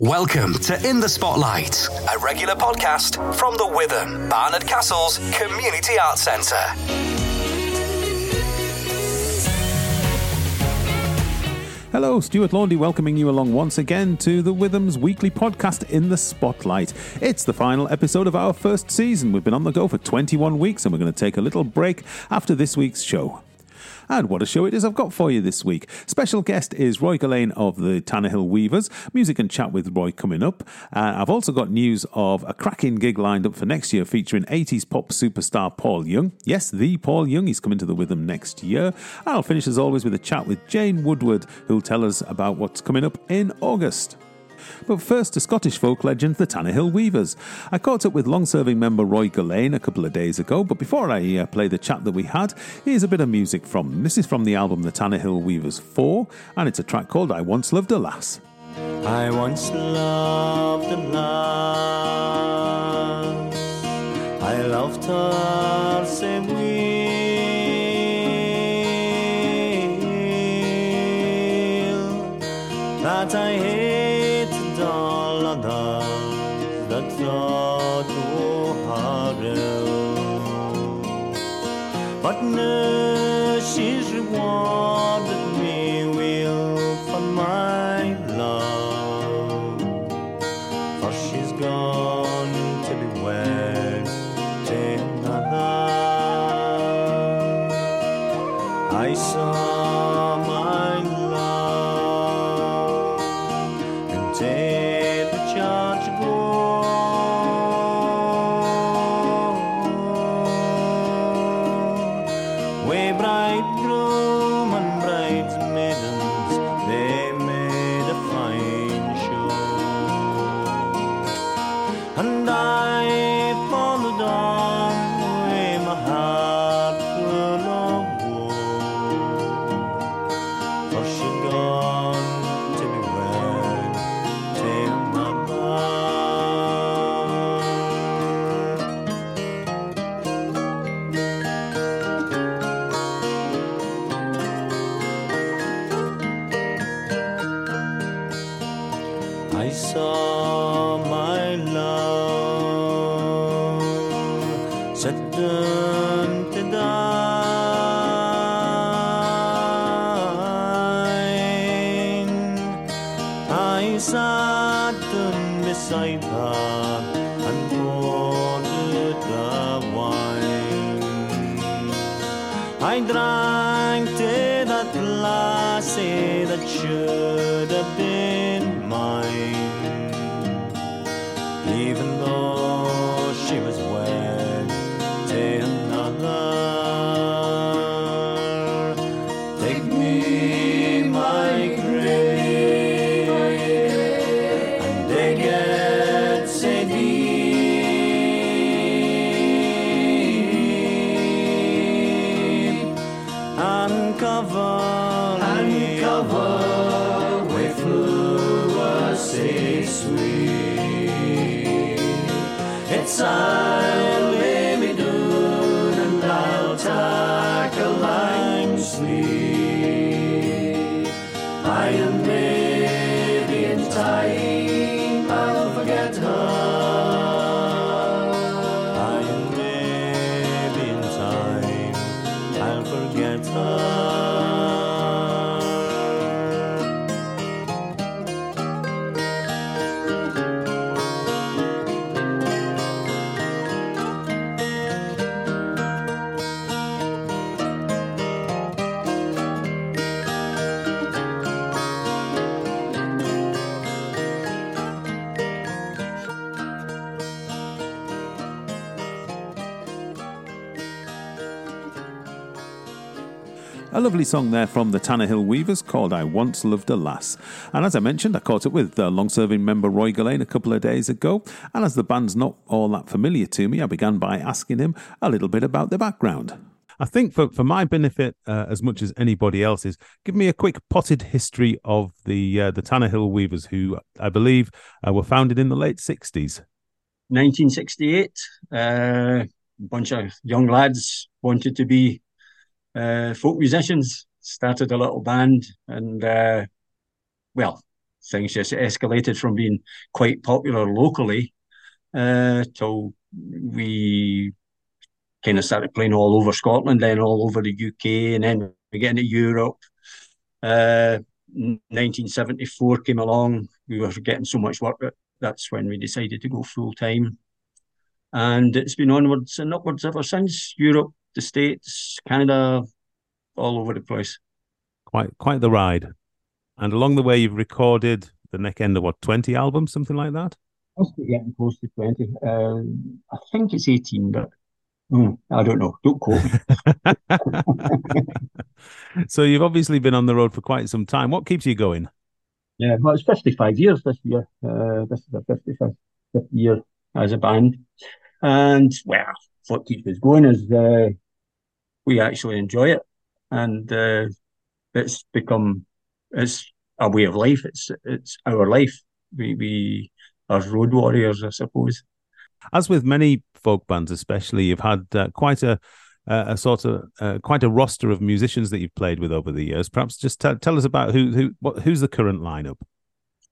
Welcome to In the Spotlight, a regular podcast from the Witham Barnard Castle's Community Arts Centre. Hello, Stuart Laundy welcoming you along once again to the Witham's weekly podcast in the Spotlight. It's the final episode of our first season. We've been on the go for 21 weeks and we're going to take a little break after this week's show. And what a show it is I've got for you this week. Special guest is Roy Gullane of the Tannahill Weavers. Music and chat with Roy coming up. Uh, I've also got news of a cracking gig lined up for next year featuring 80s pop superstar Paul Young. Yes, the Paul Young. He's coming to the Witham next year. I'll finish as always with a chat with Jane Woodward, who'll tell us about what's coming up in August. But first to Scottish folk legend the Tannahill Weavers. I caught up with long serving member Roy Gullane a couple of days ago, but before I uh, play the chat that we had, here's a bit of music from them. This is from the album The Tannahill Weavers 4, and it's a track called I Once Loved a Lass. I once loved a lass. I loved her so well that I But now she's rewarded me well for my love. For she's gone to be wed to another. I saw my love and down to die. Sleep. I am maybe in time A lovely song there from the Tannahill Weavers called I Once Loved a Lass. And as I mentioned, I caught up with uh, long serving member Roy Gullane a couple of days ago. And as the band's not all that familiar to me, I began by asking him a little bit about their background. I think for, for my benefit, uh, as much as anybody else's, give me a quick potted history of the uh, the Tannahill Weavers, who I believe uh, were founded in the late 60s. 1968. Uh, a bunch of young lads wanted to be uh, folk musicians. Started a little band, and uh, well, things just escalated from being quite popular locally uh, till we kind of started playing all over Scotland, then all over the UK, and then we get into Europe. Uh, 1974 came along. We were getting so much work that that's when we decided to go full time. And it's been onwards and upwards ever since. Europe, the States, Canada, all over the place. Quite quite the ride. And along the way, you've recorded the neck end of what twenty albums, something like that. Must be getting close to twenty. Um, I think it's eighteen, but mm, I don't know. Don't quote me. so you've obviously been on the road for quite some time. What keeps you going? Yeah, well, it's fifty-five years this year. Uh, this is the fifty-fifth year as a band, and well, what keeps us going is uh, we actually enjoy it, and uh, it's become it's a way of life. It's it's our life. We we are road warriors, I suppose. As with many folk bands, especially, you've had uh, quite a a sort of uh, quite a roster of musicians that you've played with over the years. Perhaps just t- tell us about who who what, who's the current lineup.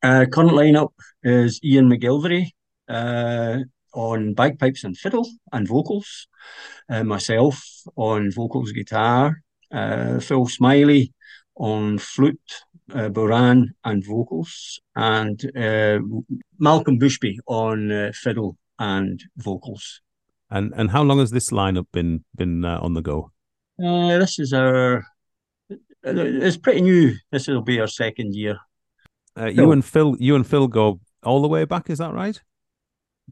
Uh, current lineup is Ian McGilvery uh, on bagpipes and fiddle and vocals, uh, myself on vocals, guitar, uh, Phil Smillie on flute, uh, bodhrán, and vocals, and uh, Malcolm Bushby on uh, fiddle and vocals. And and how long has this lineup been been uh, on the go? Uh, this is our. It's pretty new. This will be our second year. Uh, you and Phil, you and Phil go all the way back. Is that right?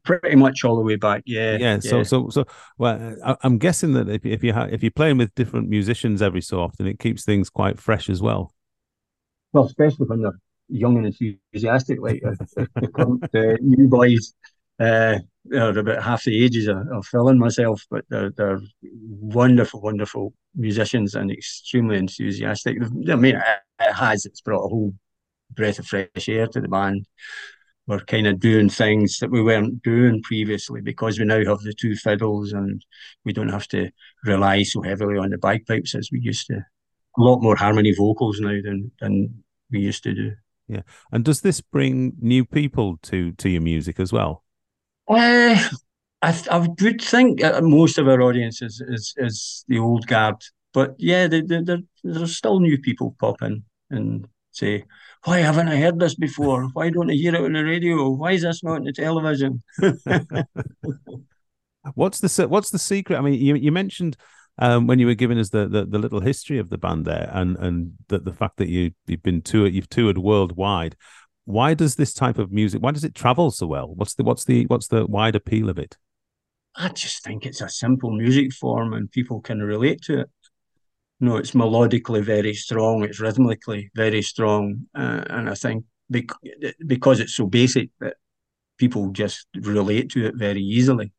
Pretty much all the way back. Yeah. Yeah. So so so. Well, I, am guessing that if if you ha- if you're playing with different musicians every so often, it keeps things quite fresh as well. Well, especially when they're young and enthusiastic, like the, the new boys uh, they're about half the ages of, of Phil and myself, but they're, they're wonderful, wonderful musicians and extremely enthusiastic. I mean, it, it has, it's brought a whole breath of fresh air to the band. We're kind of doing things that we weren't doing previously because we now have the two fiddles and we don't have to rely so heavily on the bagpipes as we used to. A lot more harmony vocals now than, than we used to do. Yeah. And does this bring new people to to your music as well? Uh, I, th- I would think most of our audience is, is, is the old guard, but yeah, they, they, there's still new people popping and say, "Why haven't I heard this before? Why don't I hear it on the radio? Why is this not on the television?" what's the what's the secret? I mean, you you mentioned um, when you were giving us the, the, the little history of the band there, and and the, the fact that you you've been toured, you've toured worldwide why does this type of music why does it travel so well what's the what's the what's the wide appeal of it i just think it's a simple music form and people can relate to it know it's melodically very strong it's rhythmically very strong uh, and i think because it's so basic that people just relate to it very easily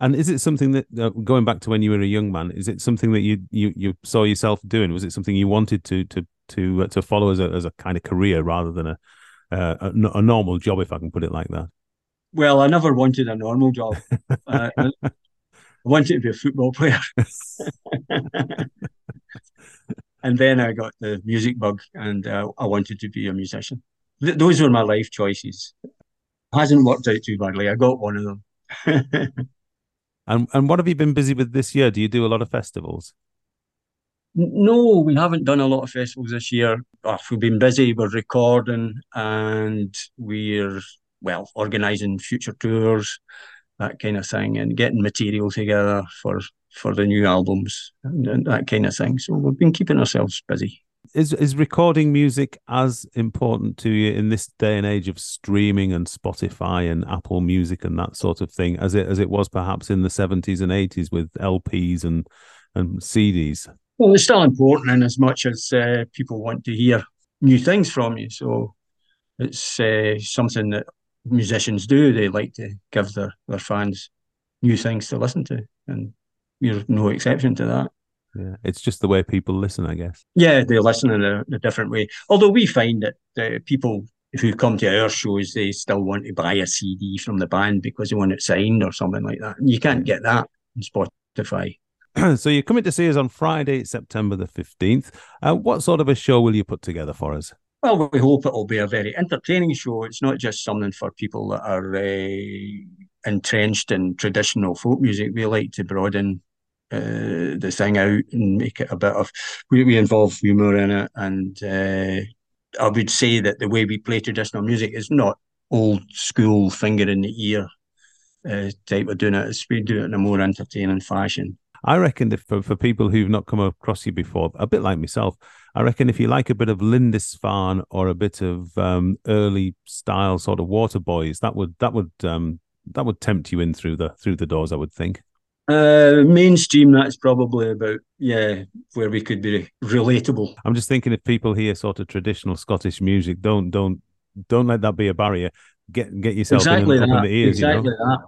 and is it something that uh, going back to when you were a young man is it something that you you you saw yourself doing was it something you wanted to to to uh, to follow as a as a kind of career rather than a uh, a, a, normal job, if I can put it like that? Well, I never wanted a normal job. uh, wanted to be a football player. and then I got the music bug, and uh, I wanted to be a musician. Th- those were my life choices. Hasn't worked out too badly. I got one of them. and and what have you been busy with this year? Do you do a lot of festivals? No, we haven't done a lot of festivals this year. Oh, we've been busy. We're recording and we're well organising future tours, that kind of thing, and getting material together for for the new albums and, and that kind of thing. So we've been keeping ourselves busy. Is is recording music as important to you in this day and age of streaming and Spotify and Apple Music and that sort of thing as it as it was perhaps in the seventies and eighties with LPs and and CDs? Well, it's still important in as much as uh, people want to hear new things from you. So it's uh, something that musicians do. They like to give their, their fans new things to listen to, and you're no exception to that. Yeah, it's just the way people listen, I guess. Yeah, they listen in a, a different way. Although we find that the people who come to our shows, they still want to buy a CD from the band because they want it signed or something like that. And you can't get that on Spotify. so you're coming to see us on Friday, September the 15th. Uh, what sort of a show will you put together for us? Well, we hope it'll be a very entertaining show. It's not just something for people that are uh, entrenched in traditional folk music. We like to broaden uh, the thing out and make it a bit of. We, we involve humour in it, and uh, I would say that the way we play traditional music is not old school finger in the ear type of doing it. It's, we do it in a more entertaining fashion. I reckon if for, for people who've not come across you before, a bit like myself, I reckon if you like a bit of Lindisfarne or a bit of um, early style sort of Waterboys, that would that would um, that would tempt you in through the through the doors. I would think. Uh, mainstream, that's probably about yeah where we could be relatable. I'm just thinking if people hear sort of traditional Scottish music, don't don't don't let that be a barrier. Get get yourself exactly in, that. in the ears. exactly you know? that.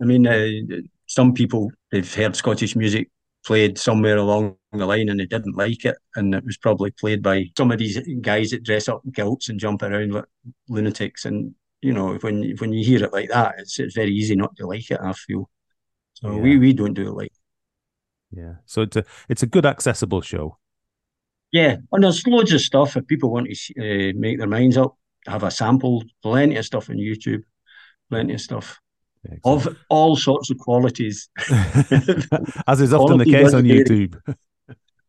I mean, uh, some people they've heard Scottish music played somewhere along the line and they didn't like it, and it was probably played by some of these guys that dress up kilts and jump around like lunatics. And you know, when when you hear it like that, it's it's very easy not to like it. I feel so. Yeah. We we don't do it like Yeah. So it's a it's a good accessible show. yeah. And there's loads of stuff if people want to uh, make their minds up. Have a sample, plenty of stuff on YouTube, plenty of stuff Excellent. of all sorts of qualities. As is often the case on. YouTube.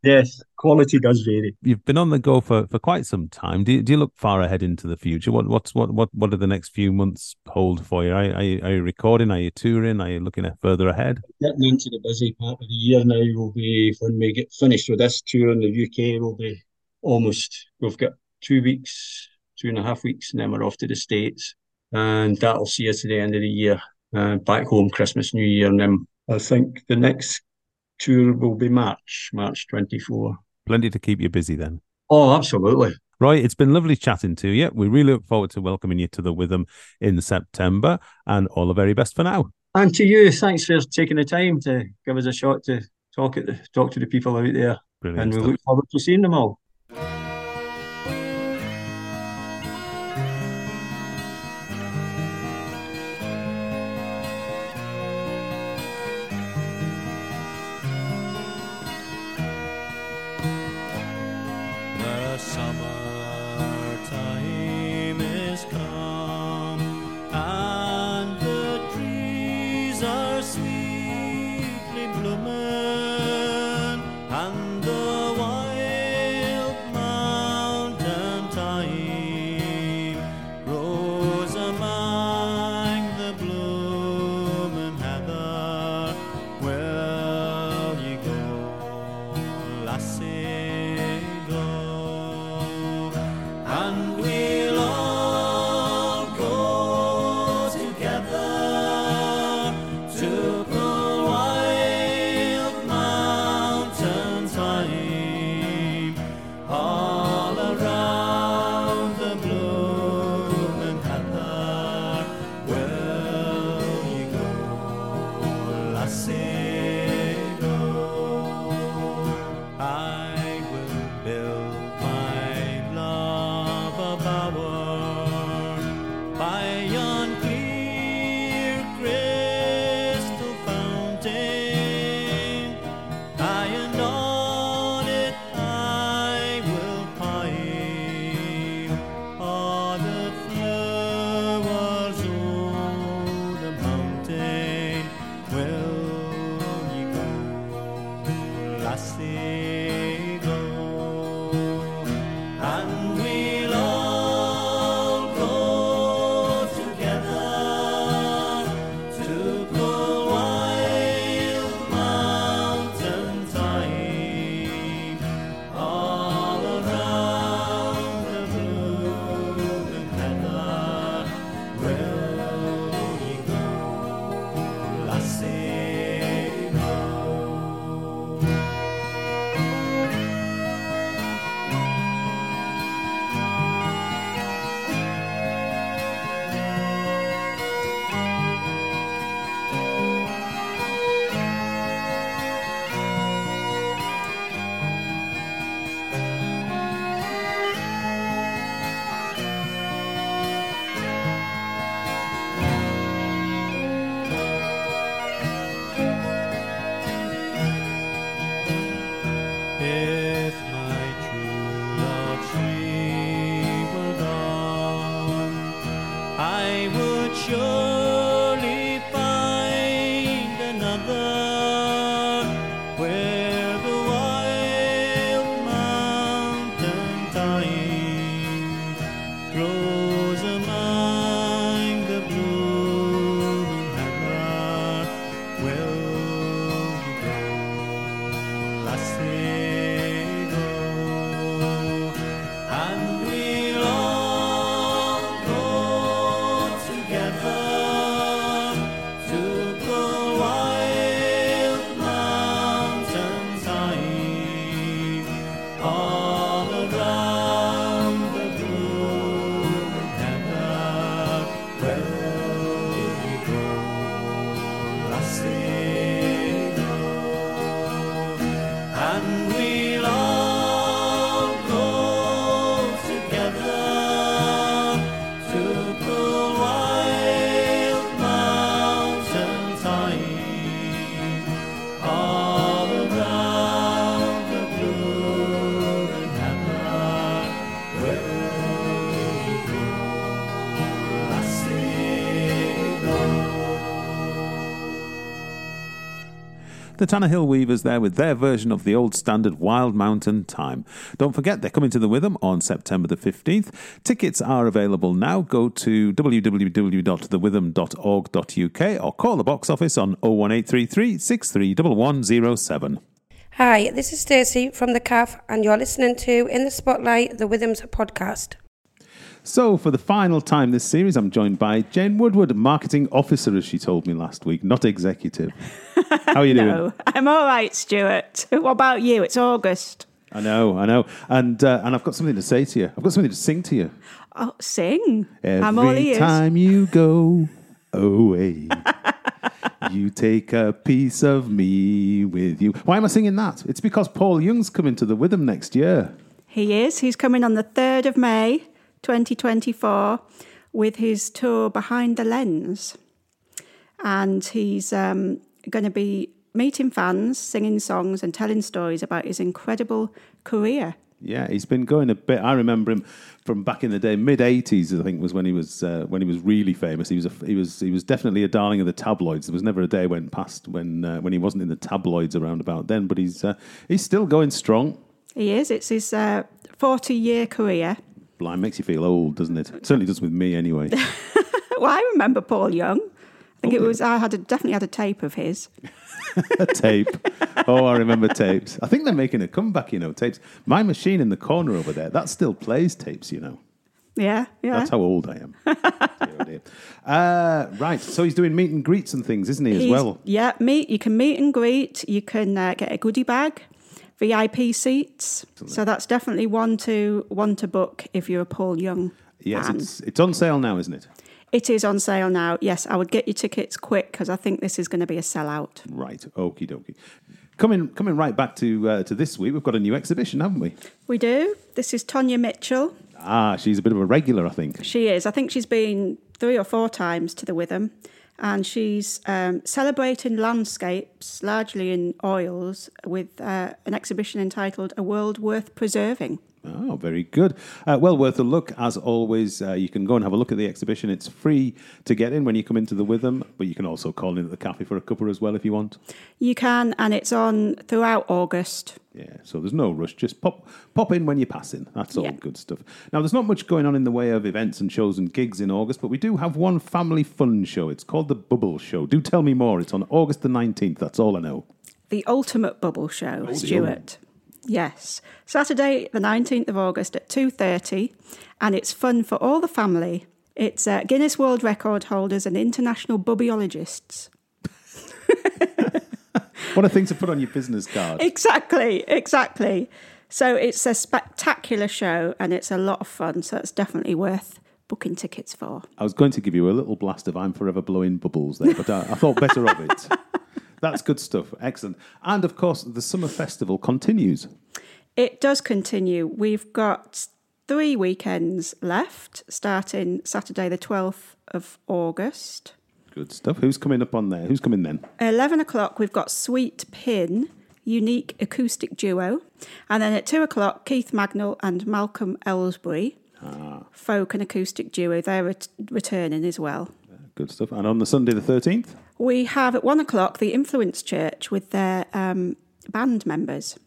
Yes, quality does vary. You've been on the go for, for quite some time. Do you, do you look far ahead into the future? What what's what what what do the next few months hold for you? Are, are, you, are you recording? Are you touring? Are you looking at further ahead? Getting into the busy part of the year now will be when we get finished with this tour in the UK. Will be almost. We've got two weeks, two and a half weeks, and then we're off to the States, and that'll see us to the end of the year. Uh, back home, Christmas, New Year, and then I think the next tour will be March, March twenty four. Plenty to keep you busy then. Oh, absolutely. Roy, it's been lovely chatting to you. We really look forward to welcoming you to the Witham in September, and all the very best for now. And to you, thanks for taking the time to give us a shot to talk at the, talk to the people out there, Brilliant. and we stuff. look forward to seeing them all. The Tannahill Weavers there with their version of the old standard Wild Mountain Thyme. Don't forget, they're coming to the Witham on September the 15th. Tickets are available now. Go to www.thewitham.org.uk or call the box office on 01833 631107. Hi, this is Stacey from the CAF, and you're listening to In the Spotlight, the Withams podcast. So, for the final time this series, I'm joined by Jane Woodward, marketing officer, as she told me last week, not executive. How are you doing? I'm all right, Stuart. What about you? It's August. I know, I know, and uh, and I've got something to say to you. I've got something to sing to you. Oh, sing. Every I'm all ears. time you go away, you take a piece of me with you. Why am I singing that? It's because Paul Young's coming to the Witham next year. He is. He's coming on the 3rd of May, 2024, with his tour Behind the Lens. And he's um, going to be meeting fans, singing songs, and telling stories about his incredible career. Yeah, he's been going a bit. I remember him from back in the day, mid '80s. I think was when he was uh, when he was really famous. He was a, he was he was definitely a darling of the tabloids. There was never a day went past when uh, when he wasn't in the tabloids around about then. But he's uh, he's still going strong. He is. It's his 40 year career. Blind makes you feel old, doesn't it? It certainly does with me, anyway. Well, I remember Paul Young. I think it was, I had a, definitely had a tape of his. a tape. Oh, I remember tapes. I think they're making a comeback. You know, tapes. My machine in the corner over there that still plays tapes. You know. Yeah, yeah. That's how old I am. Uh, right. So he's doing meet and greets and things, isn't he, as well? Yeah, meet. You can meet and greet. You can uh, get a goodie bag, VIP seats. So that's definitely one to one to book if you're a Paul Young Yes, it's it's on sale now, isn't it? It is on sale now. Yes, I would get your tickets quick because I think this is going to be a sellout. Right. Okie dokie. Coming coming right back to uh, to this week, we've got a new exhibition, haven't we? We do. This is Tonya Mitchell. Ah, she's a bit of a regular, I think. She is. I think she's been three or four times to the Witham, and she's um, celebrating landscapes largely in oils with uh, an exhibition entitled "A World Worth Preserving." Oh, very good. Uh, well worth a look, as always. Uh, you can go and have a look at the exhibition. It's free to get in when you come into the Witham, but you can also call in at the cafe for a cuppa as well if you want. You can, and it's on throughout August. Yeah, so there's no rush. Just pop pop in when you're passing. That's all Yeah. good stuff. Now, there's not much going on in the way of events and shows and gigs in August, but we do have one family fun show. It's called the Bubble Show. Do tell me more. It's on August the 19th. That's all I know. The Ultimate Bubble Show, the Stuart. Yes, Saturday, the nineteenth of August at two thirty, and it's fun for all the family. It's uh, Guinness World Record holders and international bubbyologists. What a thing to put on your business card. Exactly, exactly. So it's a spectacular show and it's a lot of fun. So it's definitely worth booking tickets for. I was going to give you a little blast of I'm Forever Blowing Bubbles there, but I, I thought better of it. That's good stuff. Excellent. And of course, the Summer Festival continues. It does continue. We've got three weekends left, starting Saturday, the 12th of August. Good stuff. Who's coming up on there? Who's coming then? 11 o'clock, we've got Sweet Pin, unique acoustic duo. And then at 2 o'clock, Keith Magnell and Malcolm Ellsbury, ah. folk and acoustic duo. They're ret- returning as well. Good stuff. And on the Sunday the 13th? We have at one o'clock the Influence Church with their um, band members.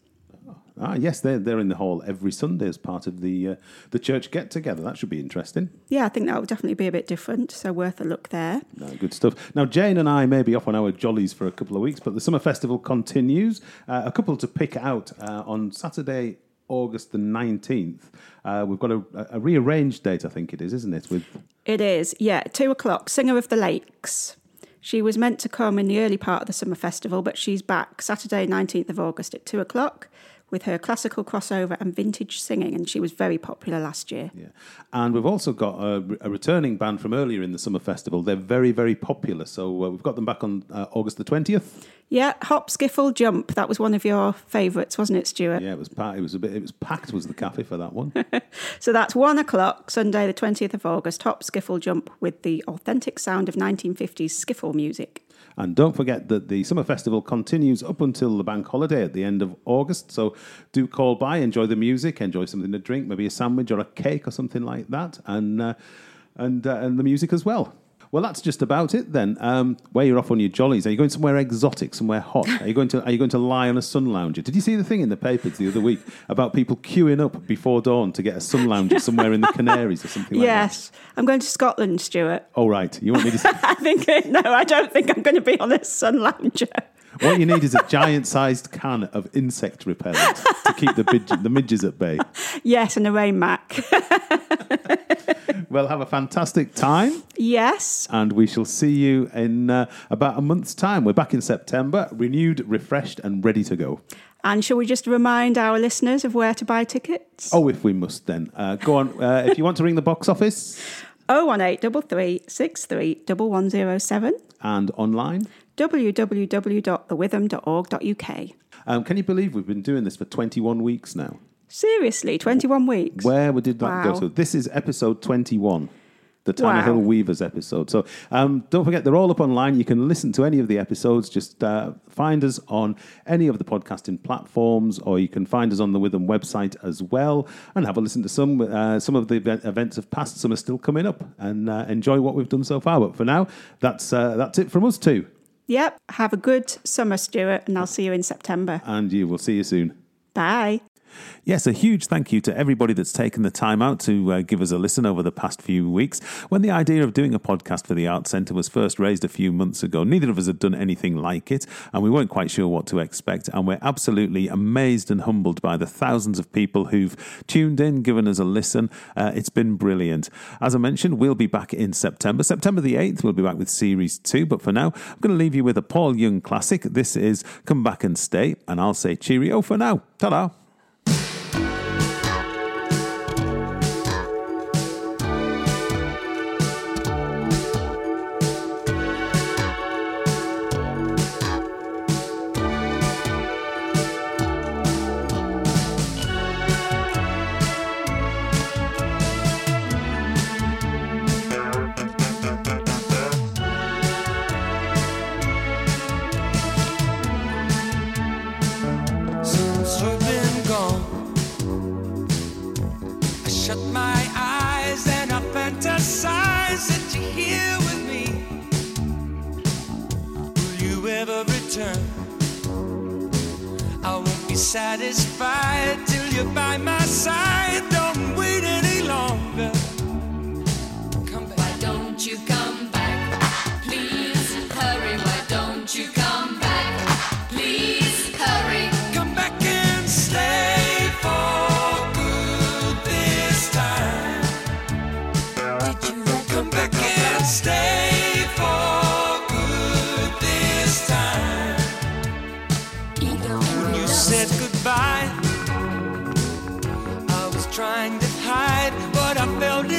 Ah, yes, they're, they're in the hall every Sunday as part of the uh, the church get together. That should be interesting. Yeah, I think that will definitely be a bit different, so worth a look there. No, good stuff. Now, Jane and I may be off on our jollies for a couple of weeks, but the summer festival continues. Uh, a couple to pick out uh, on Saturday, August the 19th. Uh, we've got a, a rearranged date, I think it is, isn't it? With It is, yeah, two o'clock. Singer of the Lakes. She was meant to come in the early part of the summer festival, but she's back Saturday, 19th of August at two o'clock with her classical crossover and vintage singing, and she was very popular last year. Yeah. And we've also got a, a returning band from earlier in the summer festival. They're very, very popular. So uh, we've got them back on uh, August the 20th. Yeah, Hop, Skiffle, Jump. That was one of your favourites, wasn't it, Stuart? Yeah, it was packed. It was a bit. It was packed. Was the cafe for that one? So that's one o'clock, Sunday, the 20th of August. Hop, Skiffle, Jump with the authentic sound of 1950s skiffle music. And don't forget that the summer festival continues up until the bank holiday at the end of August. So do call by, enjoy the music, enjoy something to drink, maybe a sandwich or a cake or something like that, and uh, and uh, and the music as well. Well, that's just about it then. Um, where you're off on your jollies? Are you going somewhere exotic, somewhere hot? Are you going to Are you going to lie on a sun lounger? Did you see the thing in the papers the other week about people queuing up before dawn to get a sun lounger somewhere in the Canaries or something like that? yes, I'm going to Scotland, Stuart. Oh right, you want me to? I think, no, I don't think I'm going to be on a sun lounger. What you need is a giant-sized can of insect repellent to keep the the midges at bay. Yes, and a rain mac. Well, have a fantastic time, yes, and we shall see you in uh, about a month's time. We're back in September, renewed, refreshed, and ready to go. and shall we just remind our listeners of where to buy tickets? Oh, if we must, then uh, go on. Uh, if you want to ring the box office Oh one eight double three six three double one zero seven and online, www.thewitham.org.uk. um, can you believe we've been doing this for 21 weeks now? Seriously, 21 weeks. Where did that go Wow. to? This is episode 21, the Tanner Wow. Hill Weavers episode. So um, don't forget, they're all up online. You can listen to any of the episodes. Just uh, find us on any of the podcasting platforms, or you can find us on the Witham website as well, and have a listen to some. Uh, some of the event- events have passed, some are still coming up, and uh, enjoy what we've done so far. But for now, that's uh, that's it from us too, Yep. Have a good summer, Stuart, and I'll see you in September. and you will see you soon. Bye. Yes, a huge thank you to everybody that's taken the time out to uh, give us a listen over the past few weeks. When the idea of doing a podcast for the Arts Centre was first raised a few months ago, neither of us had done anything like it, and we weren't quite sure what to expect. And we're absolutely amazed and humbled by the thousands of people who've tuned in, given us a listen. Uh, it's been brilliant. As I mentioned, we'll be back in September. September the 8th, we'll be back with Series 2. But for now, I'm going to leave you with a Paul Young classic. This is Come Back and Stay, and I'll say cheerio for now. Ta da! Satisfied till you're by my side.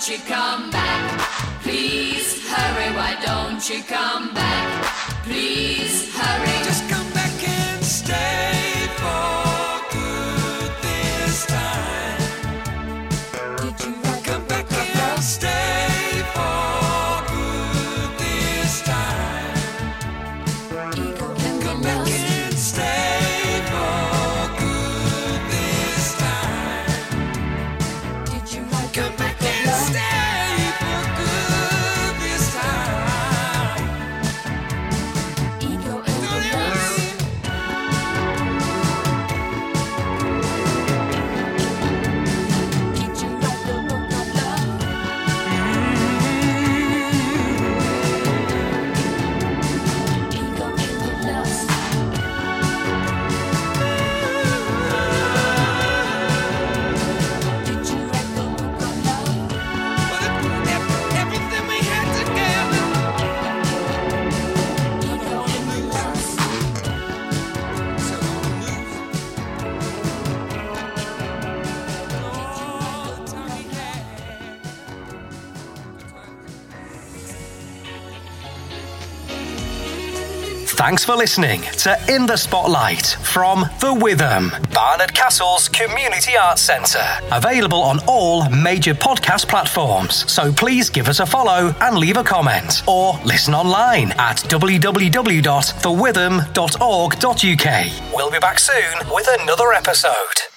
don't you come back? Please hurry, why don't you come back? Please hurry. Just Thanks for listening to In the Spotlight from The Witham, Barnard Castle's Community Arts Centre. Available on all major podcast platforms, so please give us a follow and leave a comment or listen online at www.thewitham.org.uk. We'll be back soon with another episode.